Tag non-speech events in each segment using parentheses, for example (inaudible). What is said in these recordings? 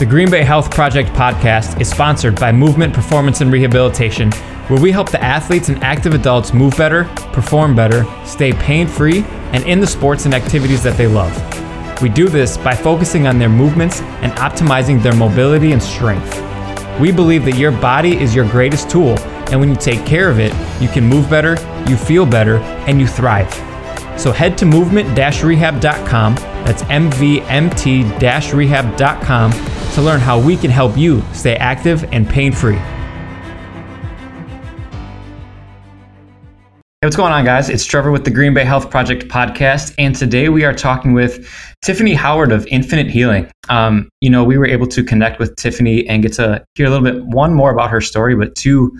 The Green Bay Health Project podcast is sponsored by Movement Performance and Rehabilitation, where we help the athletes and active adults move better, perform better, stay pain free, and in the sports and activities that they love. We do this by focusing on their movements and optimizing their mobility and strength. We believe that your body is your greatest tool, and when you take care of it, you can move better, you feel better, and you thrive. So head to movement-rehab.com, that's mvmt-rehab.com to learn how we can help you stay active and pain free. Hey, what's going on, guys? It's Trevor with the Green Bay Health Project podcast, and today we are talking with Tiffany Howard of Infinite Healing. Um, you know, we were able to connect with Tiffany and get to hear a little bit one more about her story, but two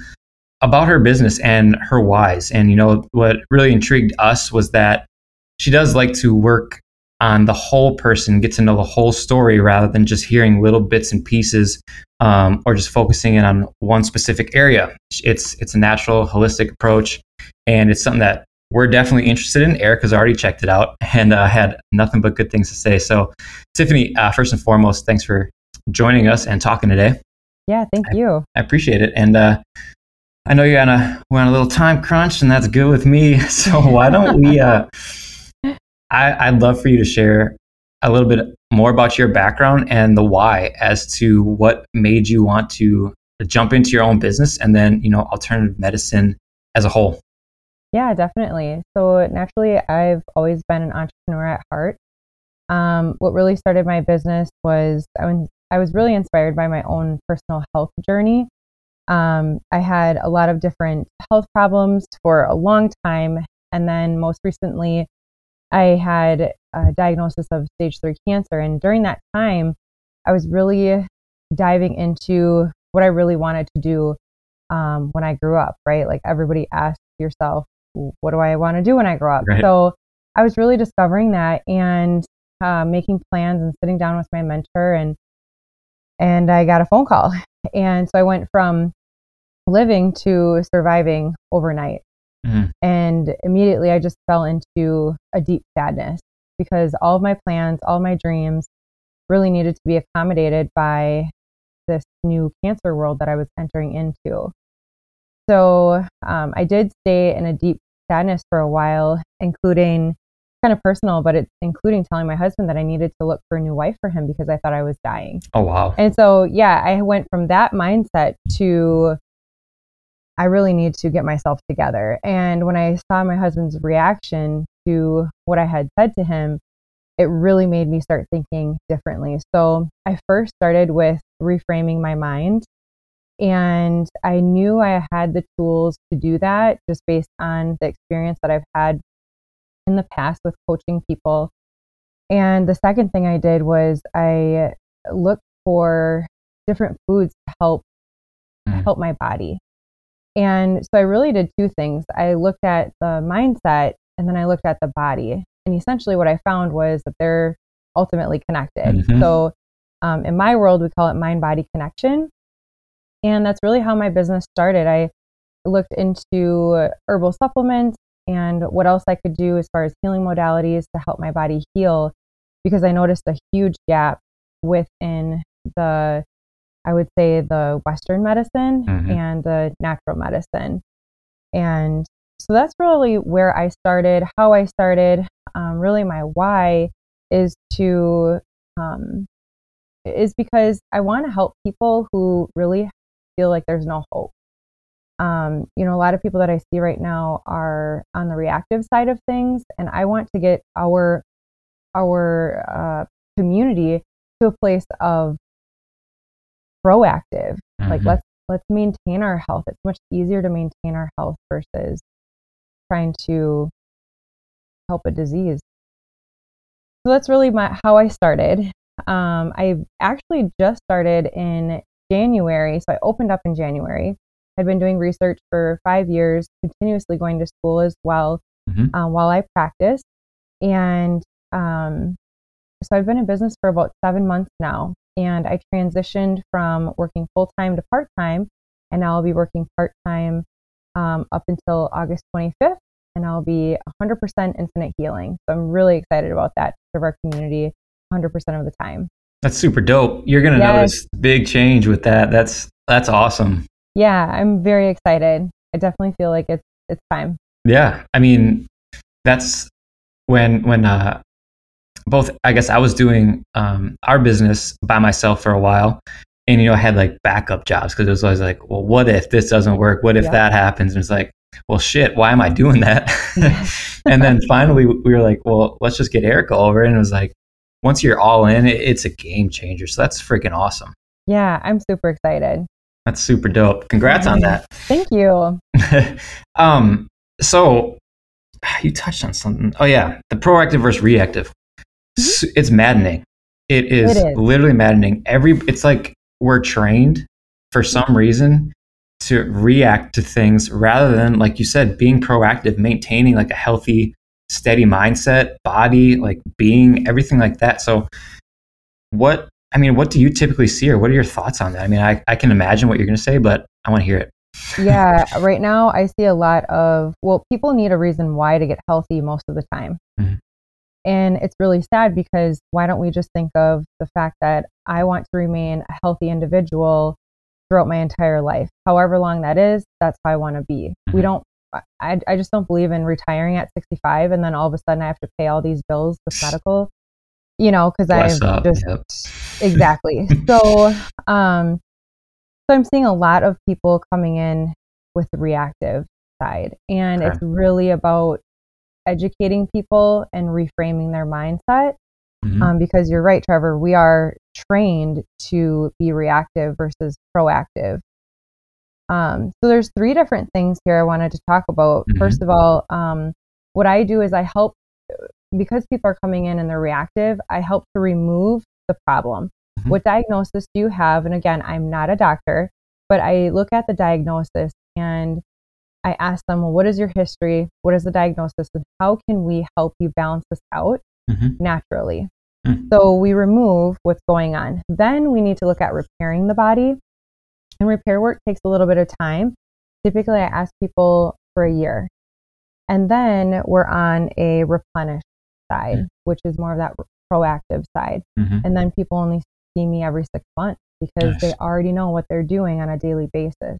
about her business and her whys. And you know, what really intrigued us was that she does like to work on the whole person, get to know the whole story rather than just hearing little bits and pieces um, or just focusing in on one specific area. It's it's a natural, holistic approach, and it's something that we're definitely interested in. Eric has already checked it out (laughs) and uh, had nothing but good things to say. So, Tiffany, uh, first and foremost, thanks for joining us and talking today. Yeah, thank you. I, I appreciate it, and uh, I know you're on a we're on a little time crunch, and that's good with me. (laughs) So why don't we? I, would love for you to share a little bit more about your background and the why as to what made you want to jump into your own business and then, you know, alternative medicine as a whole. Yeah, definitely. So naturally, I've always been an entrepreneur at heart. Um, what really started my business was I was, I was really inspired by my own personal health journey. Um, I had a lot of different health problems for a long time. And then most recently, I had a diagnosis of stage three cancer. And during that time, I was really diving into what I really wanted to do um, when I grew up, right? Like everybody asks yourself, what do I want to do when I grow up? Right. So I was really discovering that and uh, making plans and sitting down with my mentor and and I got a phone call. (laughs) And so I went from living to surviving overnight. Mm-hmm. And immediately I just fell into a deep sadness because all of my plans, all my dreams really needed to be accommodated by this new cancer world that I was entering into. So um, I did stay in a deep sadness for a while, including kind of personal, but it's including telling my husband that I needed to look for a new wife for him because I thought I was dying. Oh, wow. And so, yeah, I went from that mindset to I really need to get myself together. And when I saw my husband's reaction to what I had said to him, it really made me start thinking differently. So I first started with reframing my mind. And I knew I had the tools to do that just based on the experience that I've had in the past with coaching people. And the second thing I did was I looked for different foods to help mm. help my body. And so I really did two things. I looked at the mindset and then I looked at the body. And essentially, what I found was that they're ultimately connected. Mm-hmm. So, um, in my world, we call it mind body connection. And that's really how my business started. I looked into herbal supplements and what else I could do as far as healing modalities to help my body heal because I noticed a huge gap within the I would say the Western medicine mm-hmm. and the natural medicine. And so that's really where I started, how I started. Um, really, my why is to, um, is because I want to help people who really feel like there's no hope. Um, you know, a lot of people that I see right now are on the reactive side of things, and I want to get our our uh, community to a place of proactive. Mm-hmm. Like let's let's maintain our health. It's much easier to maintain our health versus trying to help a disease. So that's really my how I started. um, I actually just started in January. So I opened up in January. I'd been doing research for five years, continuously going to school as well Mhm. uh, while I practiced. And um, so I've been in business for about seven months now. And I transitioned from working full time to part time. And now I'll be working part time um, up until August 25th. And I'll be 100% infinite healing. So I'm really excited about that to serve our community 100% of the time. That's super dope. You're gonna Yes. notice big change with that. That's that's awesome. Yeah, I'm very excited. I definitely feel like it's it's time. Yeah, I mean, that's when when uh, both. I guess I was doing um, our business by myself for a while, and you know, I had like backup jobs because it was always like, well, what if this doesn't work? What if Yeah. that happens? And it's like, well, shit, why am I doing that? (laughs) And then finally, we were like, well, let's just get Erica over, and it was like, once you're all in, it, it's a game changer. So that's freaking awesome. Yeah, I'm super excited. That's super dope. Congrats on that. (laughs) Thank you. (laughs) um, so (sighs) you touched on something. Oh yeah, the proactive versus reactive. S- It's maddening. It is, Mm-hmm. It is. literally maddening. Every it's like we're trained for some reason to react to things rather than like you said being proactive, maintaining like a healthy, steady mindset, body, like being, everything like that. So what I mean, what do you typically see or what are your thoughts on that? I mean, I, I can imagine what you're gonna say, but I want to hear it. yeah, (laughs) right now I see a lot of, well, people need a reason why to get healthy most of the time. Mhm. And it's really sad because why don't we just think of the fact that I want to remain a healthy individual throughout my entire life? However long that is, that's how I want to be. We Mhm. don't, I, I just don't believe in retiring at 65 and then all of a sudden I have to pay all these bills with medical, you know, because I've just Yep. exactly. (laughs) so, um, so I'm seeing a lot of people coming in with the reactive side, and Okay. it's really about educating people and reframing their mindset. Mhm. Um, because you're right, Trevor, we are trained to be reactive versus proactive. Um, so there's three different things here I wanted to talk about. Mhm. First of all, um, what I do is I help because people are coming in and they're reactive. I help to remove the problem. Mhm. What diagnosis do you have? And again, I'm not a doctor, but I look at the diagnosis and I ask them, well, what is your history? What is the diagnosis? And how can we help you balance this out Mhm. naturally? Mhm. So we remove what's going on. Then we need to look at repairing the body. And repair work takes a little bit of time. Typically, I ask people for a year. And then we're on a replenish side, Mhm. which is more of that proactive side. Mhm. And then people only see me every six months because they already know what they're doing on a daily basis.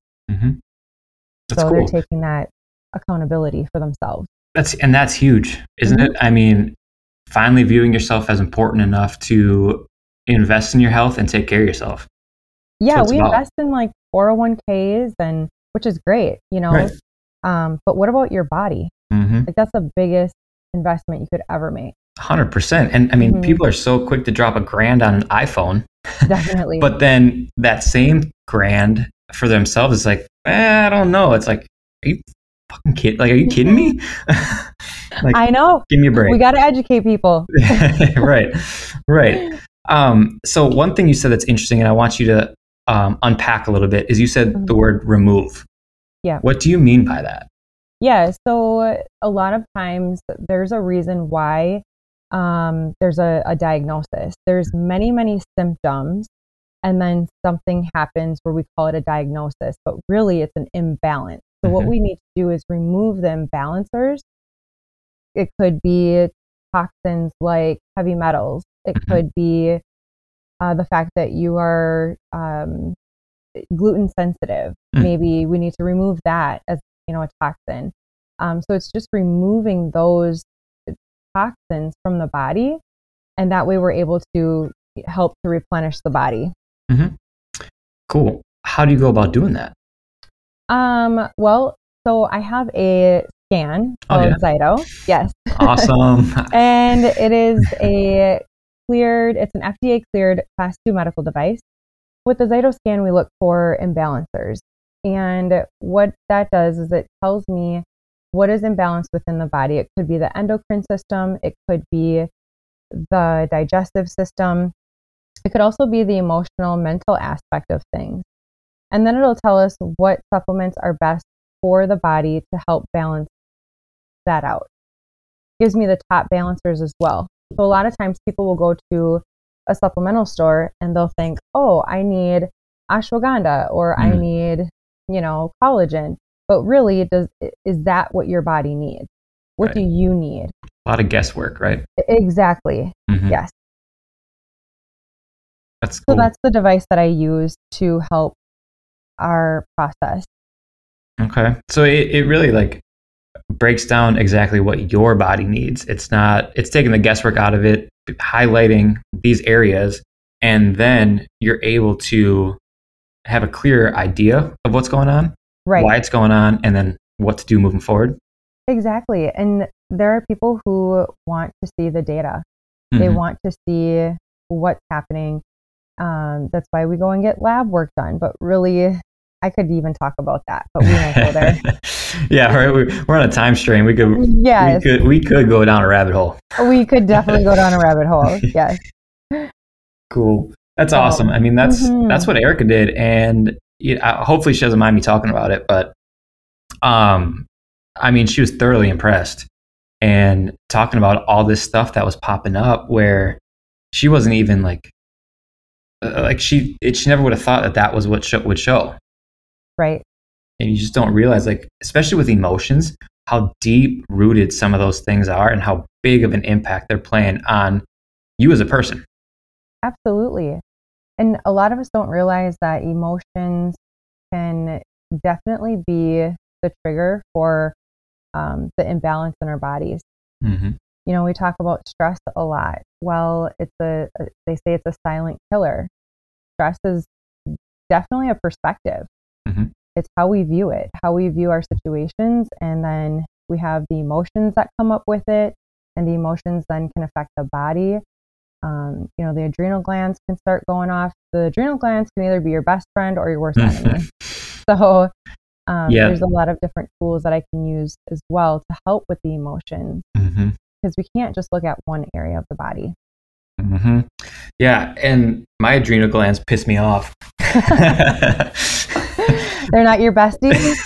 That's so cool. they're taking that accountability for themselves. That's and that's huge, isn't Mm-hmm. it? I mean, finally viewing yourself as important enough to invest in your health and take care of yourself. Yeah, we about. invest in like 401ks and which is great, you know. Right. Um, but what about your body? Mm-hmm. Like that's the biggest investment you could ever make. Hundred percent. And I mean, Mhm. people are so quick to drop a grand on an iPhone, (laughs) Definitely. but then that same grand for themselves is like, eh, I don't know. It's like, are you fucking kid? Like, are you kidding me? (laughs) like, I know. give me a break. We got to educate people. (laughs) right, right. (laughs) Um, so one thing you said that's interesting, and I want you to um, unpack a little bit, is you said the Mhm. word remove. Yeah. What do you mean by that? Yeah. So a lot of times there's a reason why um, there's a, a diagnosis. There's many, many symptoms, and then something happens where we call it a diagnosis, but really it's an imbalance. So what Mhm. we need to do is remove the imbalancers. It could be toxins like heavy metals. It Mhm. could be uh, the fact that you are um, gluten sensitive. Mm. Maybe we need to remove that as you know a toxin. Um, so it's just removing those toxins from the body, and that way we're able to help to replenish the body. Cool. How do you go about doing that? Um, well, so I have a scan Oh, called yeah. Zyto. Yes. Awesome. (laughs) and it is a cleared, it's an FDA cleared class two medical device. With the Zyto scan, we look for imbalancers. And what that does is it tells me what is imbalanced within the body. It could be the endocrine system, it could be the digestive system, It could also be the emotional, mental aspect of things. And then it'll tell us what supplements are best for the body to help balance that out. It Gives me the top balancers as well. So a lot of times people will go to a supplemental store and they'll think, oh, I need ashwagandha or mm. I need, you know, collagen. But really, does is that what your body needs? What right. do you need? A lot of guesswork, right? Exactly. Mm-hmm. Yes. That's cool. So that's the device that I use to help our process. Okay. So it, it really like breaks down exactly what your body needs. It's not, it's taking the guesswork out of it, highlighting these areas, and then you're able to have a clear idea of what's going on, right. why it's going on, and then what to do moving forward. Exactly. And there are people who want to see the data. Mm-hmm. They want to see what's happening. Um, that's why we go and get lab work done. But really, I could even talk about that, but we won't go there. (laughs) yeah, right. We're on a time strain. We could, yeah, we could, we could go down a rabbit hole. we could definitely go down a rabbit hole. (laughs) Yes. Cool. That's awesome. I mean, that's mm-hmm. that's what Erica did, and you know, hopefully she doesn't mind me talking about it. But, um, I mean, she was thoroughly impressed, and talking about all this stuff that was popping up where she wasn't even like like she it, she never would have thought that that was what would show. Right. And you just don't realize like especially with emotions how deep rooted some of those things are and how big of an impact they're playing on you as a person. Absolutely. And a lot of us don't realize that emotions can definitely be the trigger for um, the imbalance in our bodies. Mm-hmm. You know we talk about stress a lot. Well it's a they say it's a silent killer. Stress is definitely a perspective. Mm-hmm. it's how we view it how we view our situations and then we have the emotions that come up with it and the emotions then can affect the body. Um, you know the adrenal glands can start going off. The adrenal glands can either be your best friend or your worst (laughs) enemy. So um, yeah. there's a lot of different tools that i can use as well to help with the emotions mm-hmm because we can't just look at one area of the body. Mm-hmm. Yeah, and my adrenal glands piss me off. (laughs) They're not your besties.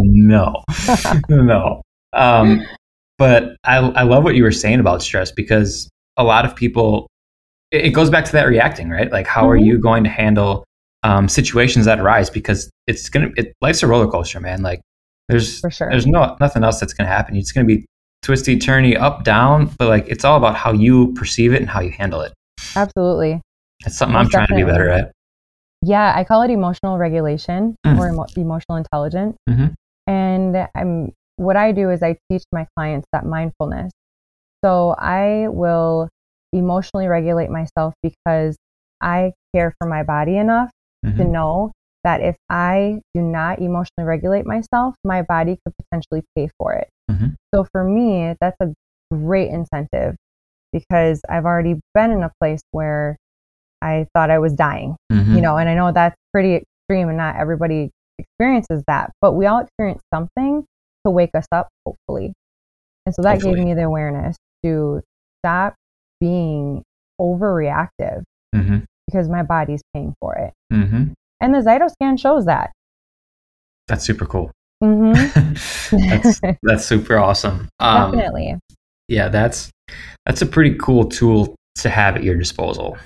(laughs) no, (laughs) no. Um, but I, I love what you were saying about stress because a lot of people, it, it goes back to that reacting, right? Like, how mm-hmm. are you going to handle um, situations that arise? Because it's gonna, it, life's a roller coaster, man. Like, there's, sure. there's no nothing else that's gonna happen. It's gonna be twisty, turny, up, down, but like it's all about how you perceive it and how you handle it. Absolutely. It's something Most I'm trying definitely. to be better at. Yeah, I call it emotional regulation mm. or emo- emotional intelligence. Mm-hmm. And I'm what I do is I teach my clients that mindfulness. So I will emotionally regulate myself because I care for my body enough mm-hmm. to know that if I do not emotionally regulate myself, my body could potentially pay for it. Mm-hmm. So for me, that's a great incentive because I've already been in a place where I thought I was dying, mm-hmm. you know, and I know that's pretty extreme and not everybody experiences that, but we all experience something to wake us up, hopefully. And so that hopefully. gave me the awareness to stop being overreactive mm-hmm. because my body's paying for it. Mm-hmm. And the Zytoscan shows that. That's super cool. Mm-hmm. (laughs) that's, (laughs) that's super awesome. Um, Definitely. Yeah, that's that's a pretty cool tool to have at your disposal.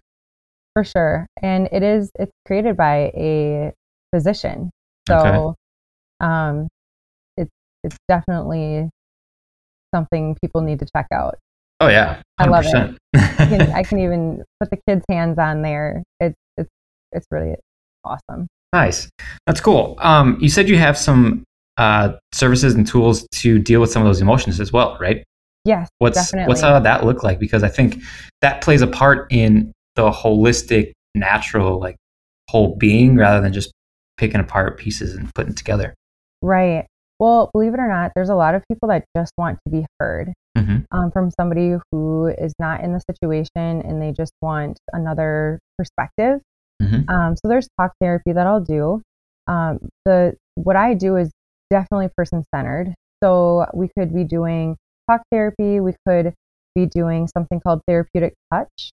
For sure, and it is it's created by a physician, so okay. um, it's it's definitely something people need to check out. Oh yeah, 100%. I love it. I can, I (laughs) can even put the kids' hands on there. It's it's it's really awesome. Nice. That's cool. Um, you said you have some uh, services and tools to deal with some of those emotions as well, right? Yes, what's definitely. what's how that look like? Because I think that plays a part in the holistic, natural, like whole being, rather than just picking apart pieces and putting together. Right. Well, believe it or not, there's a lot of people that just want to be heard mm-hmm. um, from somebody who is not in the situation and they just want another perspective. Mm-hmm. Um, so there's talk therapy that I'll do. Um, the what I do is definitely person centered. So we could be doing talk therapy. We could be doing something called therapeutic touch.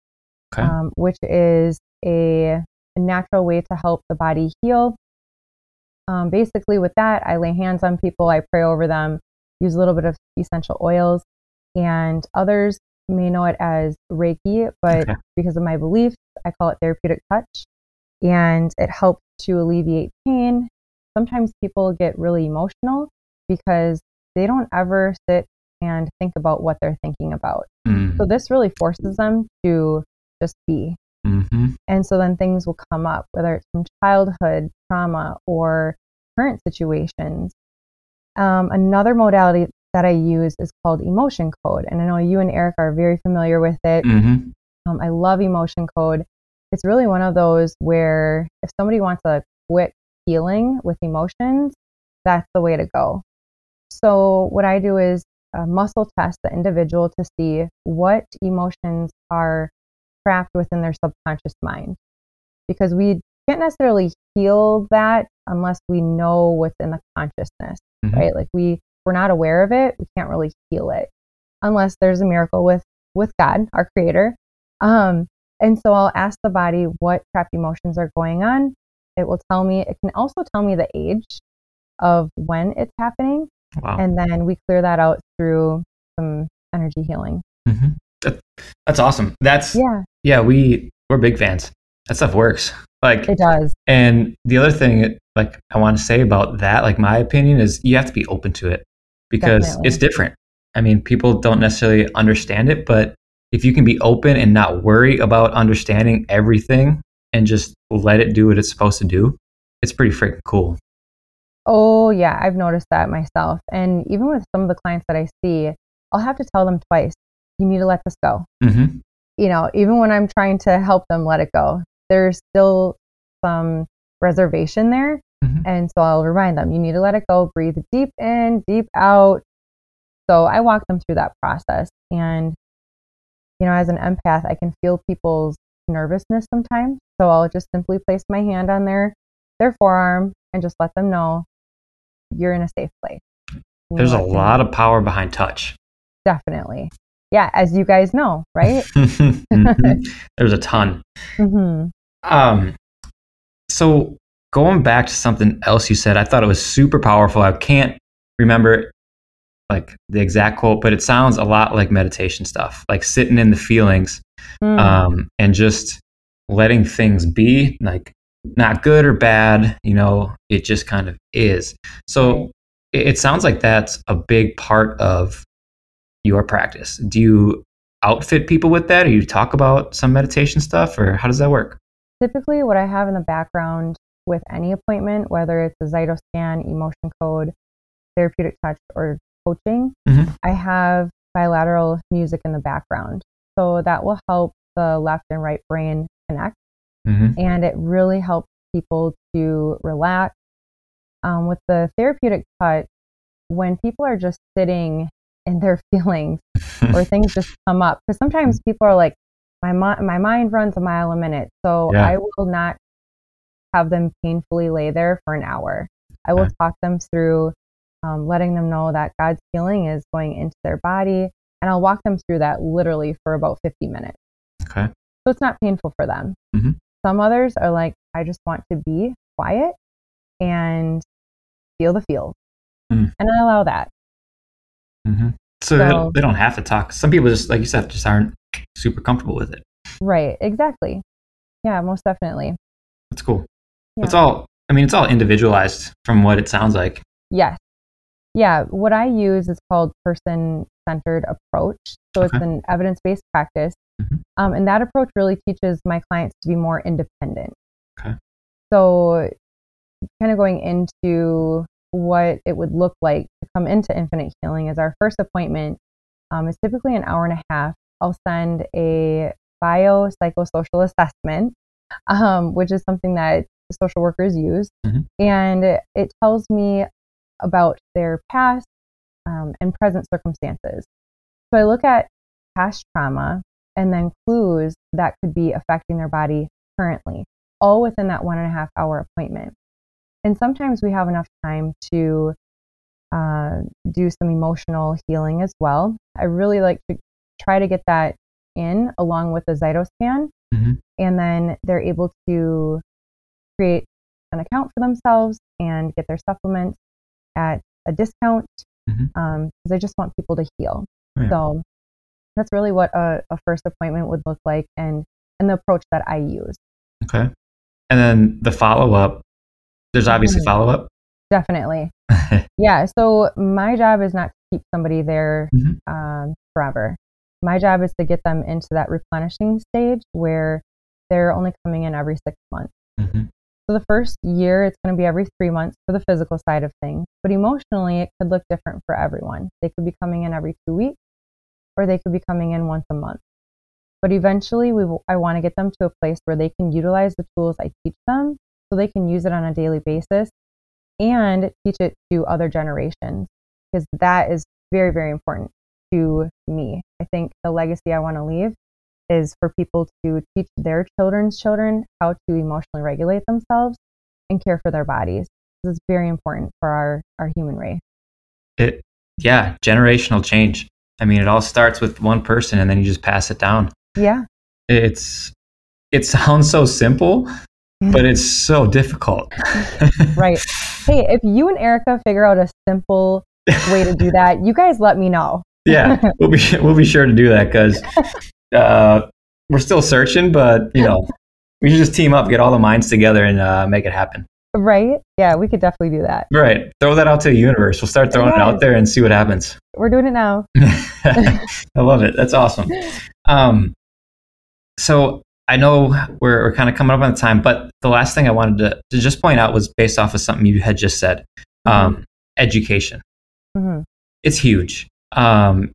Okay. um, which is a, a natural way to help the body heal. Um, basically, with that, I lay hands on people, I pray over them, use a little bit of essential oils, and others may know it as Reiki, but Okay. because of my beliefs, I call it therapeutic touch. And it helps to alleviate pain. Sometimes people get really emotional because they don't ever sit and think about what they're thinking about. Mm. So this really forces them to just be. hmm And so then things will come up, whether it's from childhood trauma or current situations. Um, another modality that I use is called emotion code. And I know you and Eric are very familiar with it. hmm Um, I love emotion code. It's really one of those where if somebody wants a quick healing with emotions, that's the way to go. So, what I do is uh, muscle test the individual to see what emotions are trapped within their subconscious mind. Because we can't necessarily heal that unless we know what's in the consciousness, Mhm. right? Like we we're not aware of it, we can't really heal it unless there's a miracle with with God, our creator. Um, and so I'll ask the body what trapped emotions are going on. It will tell me, it can also tell me the age of when it's happening. Wow. And then we clear that out through some energy healing. hmm That, that's awesome. That's Yeah, yeah. We we're big fans. That stuff works. Like it does. And the other thing, like I want to say about that, like my opinion is you have to be open to it because Definitely. it's different. I mean, people don't necessarily understand it, but if you can be open and not worry about understanding everything and just let it do what it's supposed to do, it's pretty freaking cool. Oh, yeah, I've noticed that myself. And even with some of the clients that I see, I'll have to tell them twice, you need to let this go. hmm You know, even when I'm trying to help them let it go, there's still some reservation there. Mhm. And so I'll remind them, you need to let it go, breathe deep in, deep out. So I walk them through that process. And, you know, as an empath, I can feel people's nervousness sometimes. So I'll just simply place my hand on their their forearm and just let them know you're in a safe place. You There's a know, lot of power behind touch. definitely. Yeah, as you guys know, right? (laughs) Mhm. There's a ton. hmm Um, so going back to something else you said, I thought it was super powerful. I can't remember like the exact quote, but it sounds a lot like meditation stuff, like sitting in the feelings Mm. um, and just letting things be, like not good or bad. You know, it just kind of is. So it, sounds like that's a big part of your practice. Do you outfit people with that, or you talk about some meditation stuff, or how does that work? typically what I have in the background with any appointment, whether it's a Zytoscan, emotion code, therapeutic touch, or coaching, Mhm. I have bilateral music in the background. So that will help the left and right brain connect. Mm-hmm. And it really helps people to relax. Um, with the therapeutic touch, when people are just sitting in their (laughs) feelings (laughs) or things just come up, because sometimes people are like, my, mi- my mind runs a mile a minute. So Yeah. I will not have them painfully lay there for an hour. I will talk them through um, letting them know that God's healing is going into their body. And I'll walk them through that literally for about 50 minutes. Okay. So it's not painful for them. Mhm. Some others are like, I just want to be quiet and feel the feels. Mm. And I allow that. hmm So, they, So- don't, they don't have to talk. Some people just, like you said, just aren't super comfortable with it. Right. Exactly. Yeah, most definitely. That's cool. Yeah. It's all. I mean, it's all individualized from what it sounds like. Yes. Yeah. What I use is called person centered approach. So it's an evidence based practice. Mhm. Um, and that approach really teaches my clients to be more independent. Okay. So, kind of going into what it would look like to come into Infinite Healing is our first appointment um, is typically an hour and a half. I'll send a biopsychosocial assessment, um, which is something that social workers use. Mhm. And it tells me about their past um, and present circumstances. So I look at past trauma and then clues that could be affecting their body currently, all within that one and a half hour appointment. And sometimes we have enough time to uh, do some emotional healing as well. I really like to try to get that in along with the Zytoscan Mm-hmm. And then they're able to create an account for themselves and get their supplements at a discount because mm-hmm. um, I just want people to heal. Oh, yeah. So that's really what a, a first appointment would look like and, and the approach that I use. Okay. And then the follow up, there's obviously follow up. Definitely. (laughs) yeah. So my job is not to keep somebody there mm-hmm. um, forever. My job is to get them into that replenishing stage where they're only coming in every six months. Mm-hmm. So the first year, it's going to be every three months for the physical side of things. But emotionally, it could look different for everyone. They could be coming in every two weeks, or they could be coming in once a month. But eventually, we w- I want to get them to a place where they can utilize the tools I teach them so they can use it on a daily basis and teach it to other generations because that is very, very important to me. I think the legacy I want to leave is for people to teach their children's children how to emotionally regulate themselves and care for their bodies. This is very important for our, our human race. It, yeah, generational change. I mean, it all starts with one person and then you just pass it down. Yeah. It's, it sounds so simple, but it's so difficult. (laughs) right. Hey, if you and Erica figure out a simple way to do (laughs) that, you guys let me know. yeah, (laughs) we'll be we'll be sure to do that because uh, we're still searching, but you know, we should just team up, get all the minds together, and uh, make it happen. Right? Yeah, we could definitely do that. Right. Throw that out to the universe. We'll start throwing yes. it out there and see what happens. We're doing it now. (laughs) I love it. That's awesome. Um, so I know we're, we're kind of coming up on the time, but the last thing I wanted to, to just point out was based off of something you had just said um, mm-hmm. education. Mm-hmm. It's huge. Um,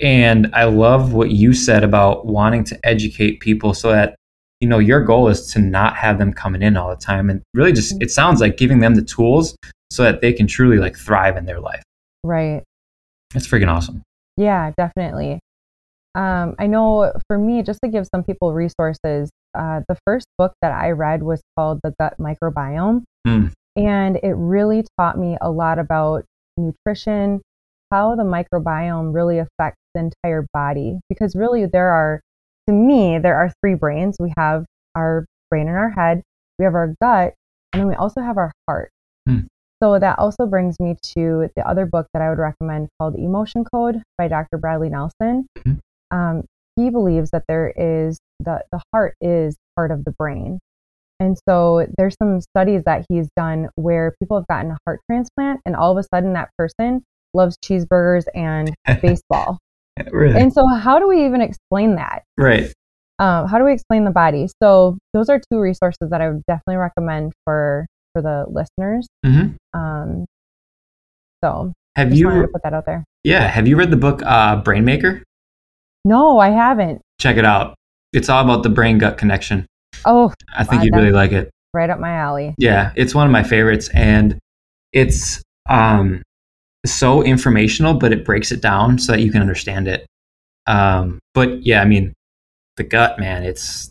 and I love what you said about wanting to educate people so that, you know, your goal is to not have them coming in all the time. And really just, mm-hmm. it sounds like giving them the tools so that they can truly like thrive in their life. Right. That's freaking awesome. Yeah, definitely. Um, I know for me, just to give some people resources, uh, the first book that I read was called The Gut Microbiome. Mm. And it really taught me a lot about nutrition, how the microbiome really affects the entire body. Because really, there are, to me, there are three brains. We have our brain in our head, we have our gut, and then we also have our heart. Mm. So that also brings me to the other book that I would recommend called Emotion Code by Dr. Bradley Nelson. Mm-hmm um, he believes that there is the, the heart is part of the brain. And so there's some studies that he's done where people have gotten a heart transplant and all of a sudden that person loves cheeseburgers and (laughs) baseball. Really? And so how do we even explain that? Right. Um, how do we explain the body? So those are two resources that I would definitely recommend for for the listeners. Mm-hmm. Um, so have you put that out there? Yeah. Have you read the book uh, Brain Maker? No, I haven't. Check it out. It's all about the brain gut connection. Oh, I think you'd really like it. Right up my alley. Yeah, it's one of my favorites, and it's um, so informational, but it breaks it down so that you can understand it. Um, but yeah, I mean, the gut, man, it's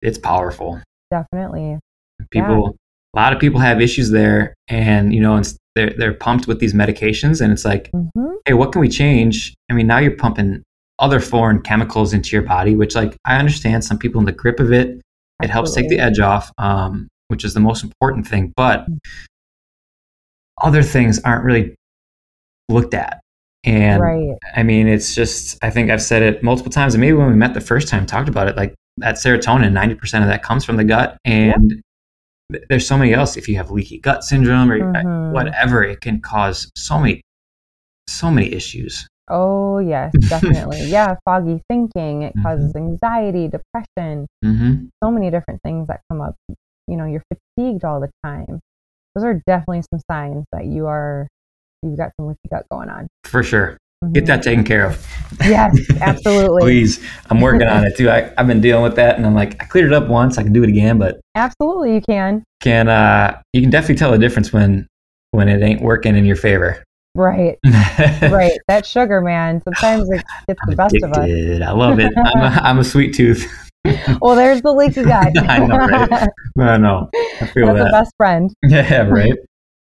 it's powerful. Definitely. People, yeah. a lot of people have issues there, and you know, they're they're pumped with these medications, and it's like, mm-hmm. hey, what can we change? I mean, now you're pumping other foreign chemicals into your body, which like I understand some people in the grip of it, it helps take the edge off, um, which is the most important thing. But mm. other things aren't really looked at. And right. I mean, it's just, I think I've said it multiple times. And maybe when we met the first time, talked about it, like that serotonin, 90% of that comes from the gut. And yeah. there's so many else. If you have leaky gut syndrome or mm-hmm. whatever, it can cause so many, so many issues. Oh, yes, (laughs) definitely. yeah, foggy thinking. It mm-hmm. causes anxiety, depression, mm-hmm. so many different things that come up. You know, you're fatigued all the time. Those are definitely some signs that you are, you've got some leaky gut going on. For sure. Mm-hmm. Get that mm-hmm. taken care of. Yes, (laughs) absolutely. Please. I'm working on it too. I, I've been dealing with that and I'm like, I cleared it up once. I can do it again, but. Absolutely, you can. Can, uh, you can definitely tell the difference when, when it ain't working in your favor. Right. (laughs) right. That sugar, man, sometimes it (sighs) gets the best of us. I love it. I'm a, I'm a sweet tooth. (laughs) well, there's the leaky gut. I know, right? I know. I feel That's that. the best friend. Yeah, right.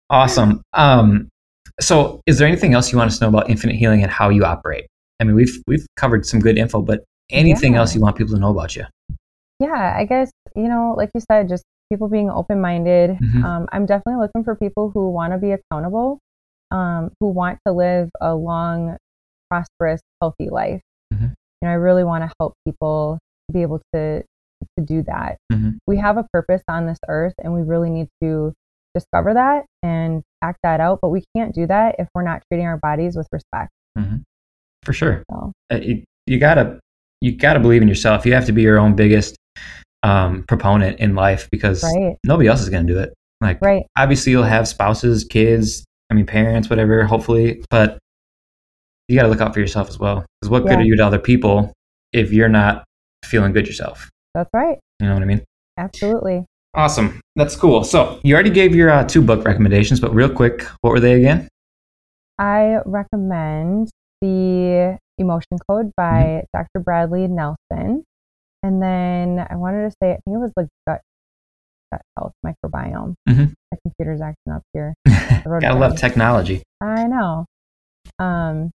awesome. Um, so, is there anything else you want us to know about Infinite Healing and how you operate? I mean, we've we've covered some good info, but anything yeah. else you want people to know about you? yeah, I guess, you know, like you said, just people being open minded. Mhm. Um, I'm definitely looking for people who want to be accountable, um, who want to live a long, prosperous, healthy life. Mhm. know, I really want to help people be able to to do that. Mhm. We have a purpose on this earth, and we really need to discover that and act that out. But we can't do that if we're not treating our bodies with respect. For sure. So Uh, you, you gotta you gotta believe in yourself. You have to be your own biggest um, proponent in life because right, nobody else is gonna do it. Like right, obviously you'll have spouses, kids, I mean parents, whatever, hopefully, but you gotta look out for yourself as well. Because what good are you to other people if you're not feeling good yourself? that's right, You know what I mean? absolutely. Awesome. That's cool. So you already gave your uh, two book recommendations, but real quick, what were they again? I recommend the Emotion Code by Dr. Bradley Nelson. And then I wanted to say, I think it was like gut, gut health microbiome. Mhm. My computer's acting up here. (laughs) Gotta love technology. I know. Um,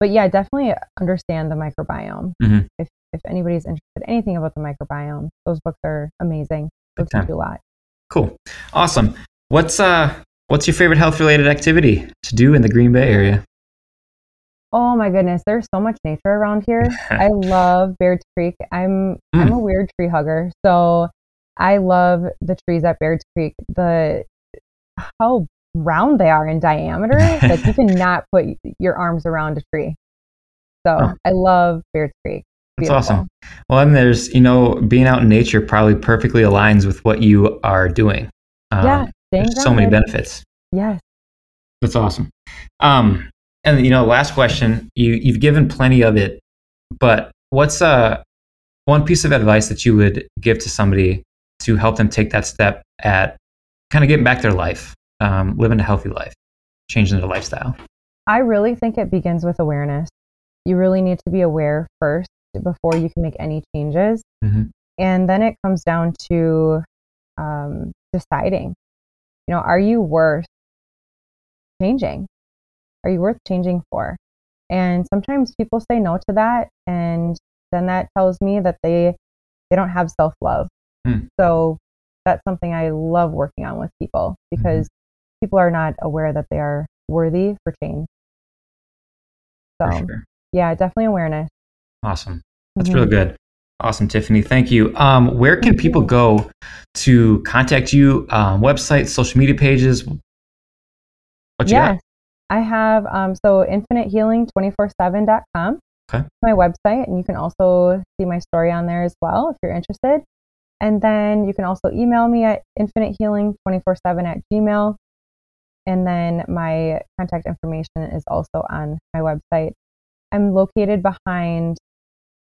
but yeah, definitely understand the microbiome. Mhm. If if anybody's interested in anything about the microbiome, those books are amazing. Big time. teach a lot. Cool. Awesome. What's uh what's your favorite health related activity to do in the Green Bay area? Oh my goodness, there's so much nature around here. (laughs) I love Baird's Creek. I'm I'm a weird tree hugger, so I love the trees at Baird's Creek. The how round they are in diameter, like you (laughs) cannot put your arms around a tree. So Huh. I love Baird's Creek. That's Beautiful. awesome. Well, and there's, you know, being out in nature probably perfectly aligns with what you are doing. Um, yeah, There's so many benefits. Yes. That's awesome. Um, and you know, last question. You you've given plenty of it, but what's uh one piece of advice that you would give to somebody to help them take that step at kind of getting back their life, um, living a healthy life, changing their lifestyle? I really think it begins with awareness. You really need to be aware first before you can make any changes. Mhm. And then it comes down to um, deciding, you know, are you worth changing? Are you worth changing for? And sometimes people say no to that. And then that tells me that they, they don't have self love. Hmm. So that's something I love working on with people because people are not aware that they are worthy for change. So, For sure. yeah, definitely awareness. Awesome. That's Mhm. really good. Awesome, Tiffany. Thank you. Um, where can people go to contact you? Um, websites, social media pages? What you yes. I have um, so infinitehealing247.com. Okay. My website, and you can also see my story on there as well if you're interested. And then you can also email me at infinitehealing247 at gmail. And then my contact information is also on my website. I'm located behind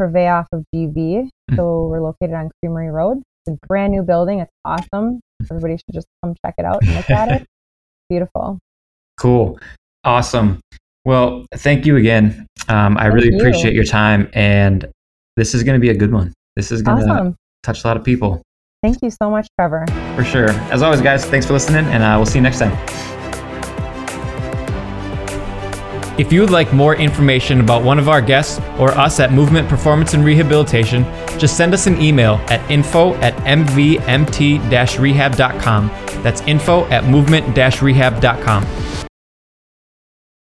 Purvey off of GV. Mm. So we're located on Creamery Road. It's a brand new building. It's awesome. Everybody should just come check it out and look at it. (laughs) Beautiful. Cool. Awesome. Well, thank you again. Um, I Thank really you. appreciate your time, and this is going to be a good one. This is going to Awesome. touch a lot of people Thank you so much, Trevor. for sure. As always, guys, thanks for listening, and uh, we'll see you next time. If you would like more information about one of our guests or us at Movement Performance and Rehabilitation, just send us an email at info at mvmt-rehab.com. That's info at movement-rehab.com.